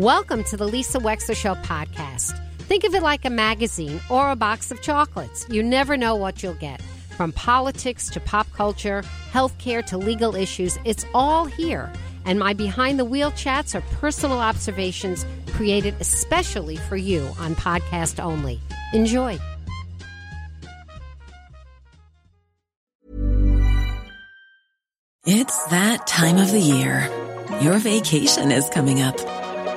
Welcome to the Lisa Wexler Show podcast. Think of it like a magazine or a box of chocolates. You never know what you'll get. From politics to pop culture, healthcare to legal issues, it's all here. And my behind the wheel chats are personal observations created especially for you on podcast only. Enjoy. It's that time of the year. Your vacation is coming up.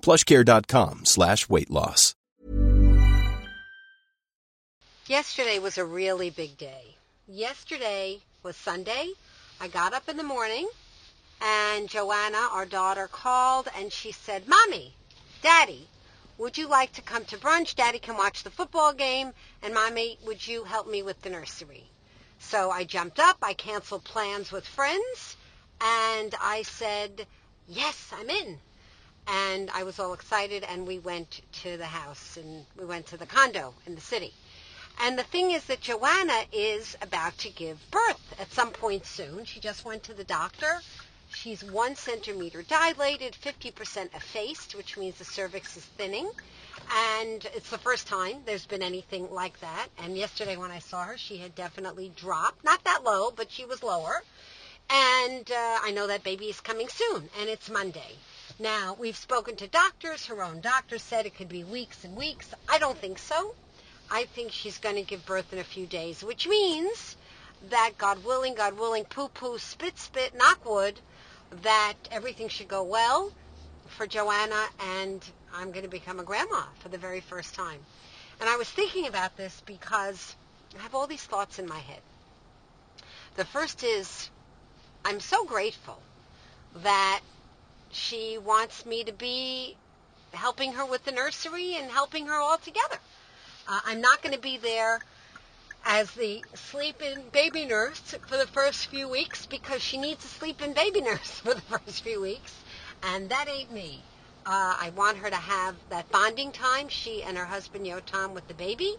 plushcare.com slash weight loss. Yesterday was a really big day. Yesterday was Sunday. I got up in the morning and Joanna, our daughter, called and she said, Mommy, Daddy, would you like to come to brunch? Daddy can watch the football game. And Mommy, would you help me with the nursery? So I jumped up. I canceled plans with friends. And I said, yes, I'm in. And I was all excited. And we went to the house and we went to the condo in the city. And the thing is that Joanna is about to give birth at some point soon. She just went to the doctor. She's one centimeter dilated, 50% effaced, which means the cervix is thinning. And it's the first time there's been anything like that. And yesterday when I saw her, she had definitely dropped. Not that low, but she was lower. And uh, I know that baby is coming soon, and it's Monday. Now, we've spoken to doctors. Her own doctor said it could be weeks and weeks. I don't think so. I think she's going to give birth in a few days, which means that God willing, God willing, poo-poo, spit, spit, knock wood, that everything should go well for Joanna and I'm going to become a grandma for the very first time. And I was thinking about this because I have all these thoughts in my head. The first is I'm so grateful that she wants me to be helping her with the nursery and helping her all together. Uh, I'm not going to be there as the sleep-in baby nurse for the first few weeks because she needs a sleep-in baby nurse for the first few weeks, and that ain't me. Uh, I want her to have that bonding time, she and her husband Yotam with the baby.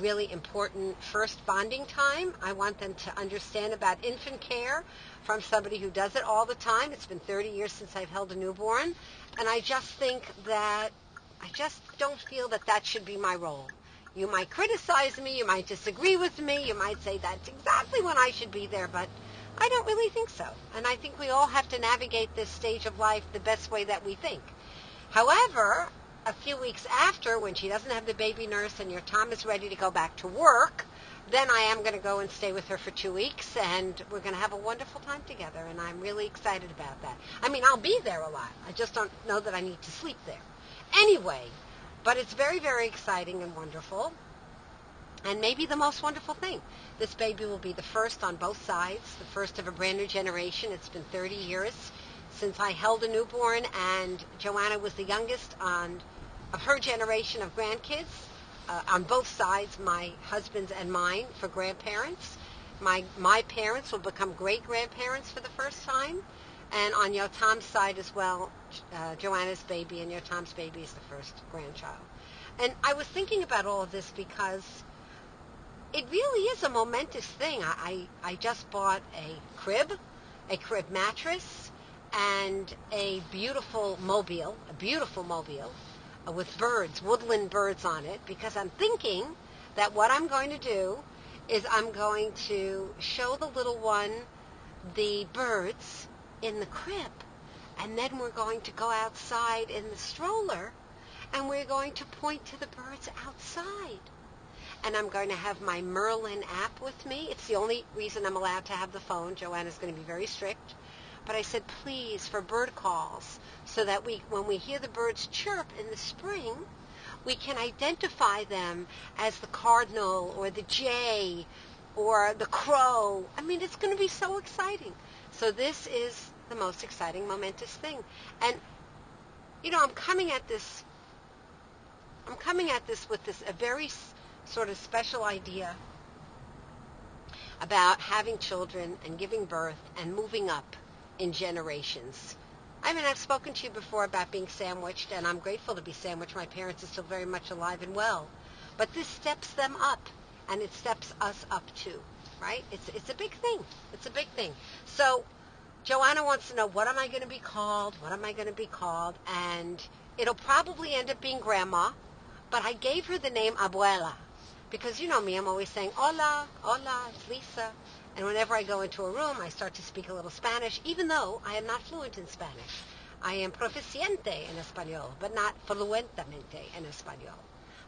Really important first bonding time. I want them to understand about infant care from somebody who does it all the time. It's been 30 years since I've held a newborn, and I just think that I just don't feel that that should be my role. You might criticize me, you might disagree with me, you might say that's exactly when I should be there, but I don't really think so. And I think we all have to navigate this stage of life the best way that we think. However, a few weeks after, when she doesn't have the baby nurse and Yotam is ready to go back to work, then I am going to go and stay with her for two weeks, and we're going to have a wonderful time together, and I'm really excited about that. I mean, I'll be there a lot. I just don't know that I need to sleep there. Anyway, but it's very, very exciting and wonderful. And maybe the most wonderful thing. This baby will be the first on both sides, the first of a brand new generation. It's been 30 years since I held a newborn, and Joanna was the youngest on her generation of grandkids uh, on both sides, my husband's and mine, for grandparents. My my parents will become great grandparents for the first time, and on Yotam's side as well, uh, Joanna's baby and Yotam's baby is the first grandchild. And I was thinking about all of this because it really is a momentous thing. I, I, I just bought a crib, a crib mattress, and a beautiful mobile, a beautiful mobile with birds, woodland birds on it, because I'm thinking that what I'm going to do is I'm going to show the little one the birds in the crib. And then we're going to go outside in the stroller and we're going to point to the birds outside. and I'm going to have my Merlin app with me. It's the only reason I'm allowed to have the phone. Joanna's going to be very strict. But I said, please, for bird calls, so that we, when we hear the birds chirp in the spring, we can identify them as the cardinal or the jay or the crow. I mean, it's going to be so exciting. So this is the most exciting, momentous thing. And, you know, I'm coming at this, I'm coming at this with this, a very sort of special idea about having children and giving birth and moving up in generations. I mean, I've spoken to you before about being sandwiched, and I'm grateful to be sandwiched. My parents are still very much alive and well. But this steps them up, and it steps us up too, right? It's, it's a big thing. It's a big thing. So Joanna wants to know, what am I going to be called? What am I going to be called? And it'll probably end up being Grandma, but I gave her the name Abuela because you know me, I'm always saying, hola, hola, it's Lisa. And whenever I go into a room, I start to speak a little Spanish, even though I am not fluent in Spanish. I am proficiente en español, but not fluentemente en español.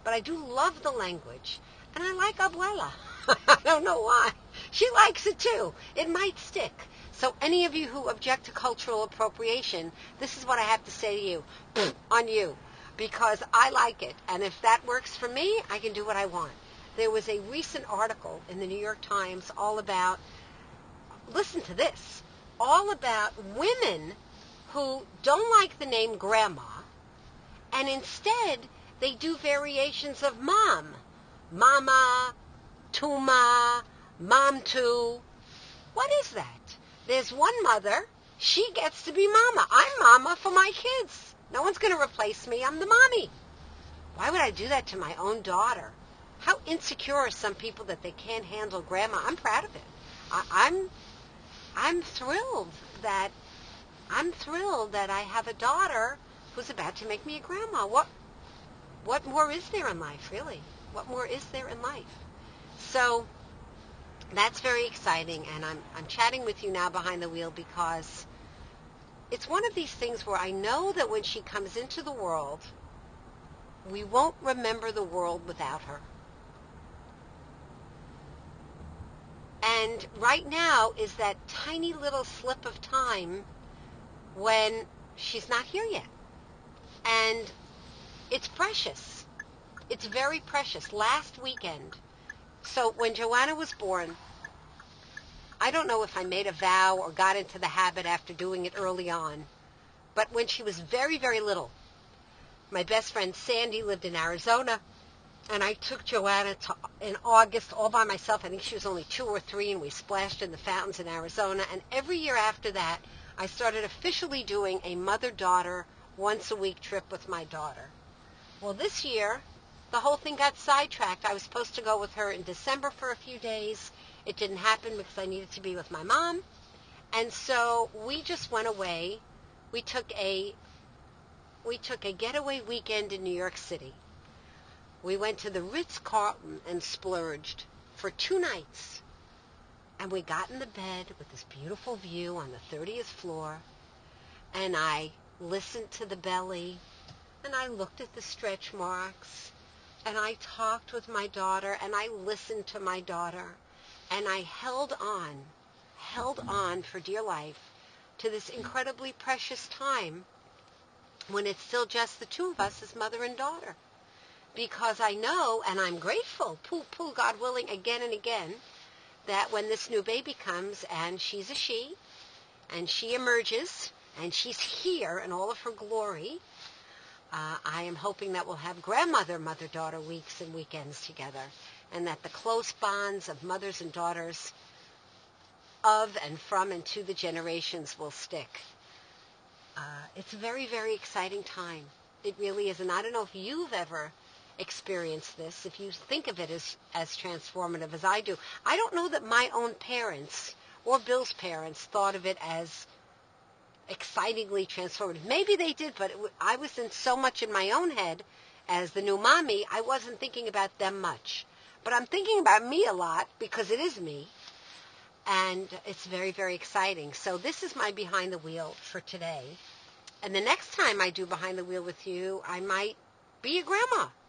But I do love the language, and I like abuela. I don't know why. She likes it too. It might stick. So any of you who object to cultural appropriation, this is what I have to say to you, on you, because I like it. And if that works for me, I can do what I want there was a recent article in the New York Times all about, listen to this, all about women who don't like the name grandma, and instead they do variations of mom. Mama, Tuma, Mom too. What is that? There's one mother. She gets to be mama. I'm mama for my kids. No one's going to replace me. I'm the mommy. Why would I do that to my own daughter? How insecure are some people that they can't handle grandma? I'm proud of it. I, I'm I'm thrilled that I'm thrilled that I have a daughter who's about to make me a grandma. What what more is there in life, really? What more is there in life? So that's very exciting and I'm I'm chatting with you now behind the wheel because it's one of these things where I know that when she comes into the world, we won't remember the world without her. And right now is that tiny little slip of time when she's not here yet. And it's precious. It's very precious. Last weekend, so when Joanna was born, I don't know if I made a vow or got into the habit after doing it early on, but when she was very, very little, my best friend Sandy lived in Arizona and I took Joanna to, in August all by myself. I think she was only two or three, and we splashed in the fountains in Arizona. And every year after that, I started officially doing a mother-daughter once-a-week trip with my daughter. Well, this year, the whole thing got sidetracked. I was supposed to go with her in December for a few days. It didn't happen because I needed to be with my mom. And so we just went away. We took a we took a getaway weekend in New York City we went to the Ritz-Carlton and splurged for two nights. And we got in the bed with this beautiful view on the 30th floor. And I listened to the belly. And I looked at the stretch marks. And I talked with my daughter. And I listened to my daughter. And I held on, held on for dear life to this incredibly precious time when it's still just the two of us as mother and daughter because I know and I'm grateful, poo poo, God willing, again and again, that when this new baby comes and she's a she and she emerges and she's here in all of her glory, uh, I am hoping that we'll have grandmother, mother-daughter weeks and weekends together and that the close bonds of mothers and daughters of and from and to the generations will stick. Uh, it's a very, very exciting time. It really is. And I don't know if you've ever experience this, if you think of it as, as transformative as I do. I don't know that my own parents or Bill's parents thought of it as excitingly transformative. Maybe they did, but I was in so much in my own head as the new mommy, I wasn't thinking about them much. But I'm thinking about me a lot because it is me. And it's very, very exciting. So this is my behind the wheel for today. And the next time I do behind the wheel with you, I might be a grandma.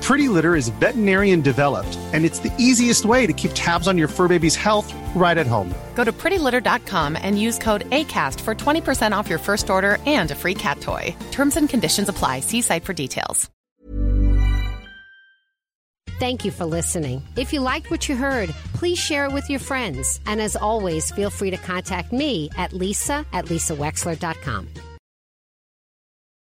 Pretty Litter is veterinarian developed, and it's the easiest way to keep tabs on your fur baby's health right at home. Go to prettylitter.com and use code ACAST for 20% off your first order and a free cat toy. Terms and conditions apply. See site for details. Thank you for listening. If you liked what you heard, please share it with your friends. And as always, feel free to contact me at lisa at lisawexler.com.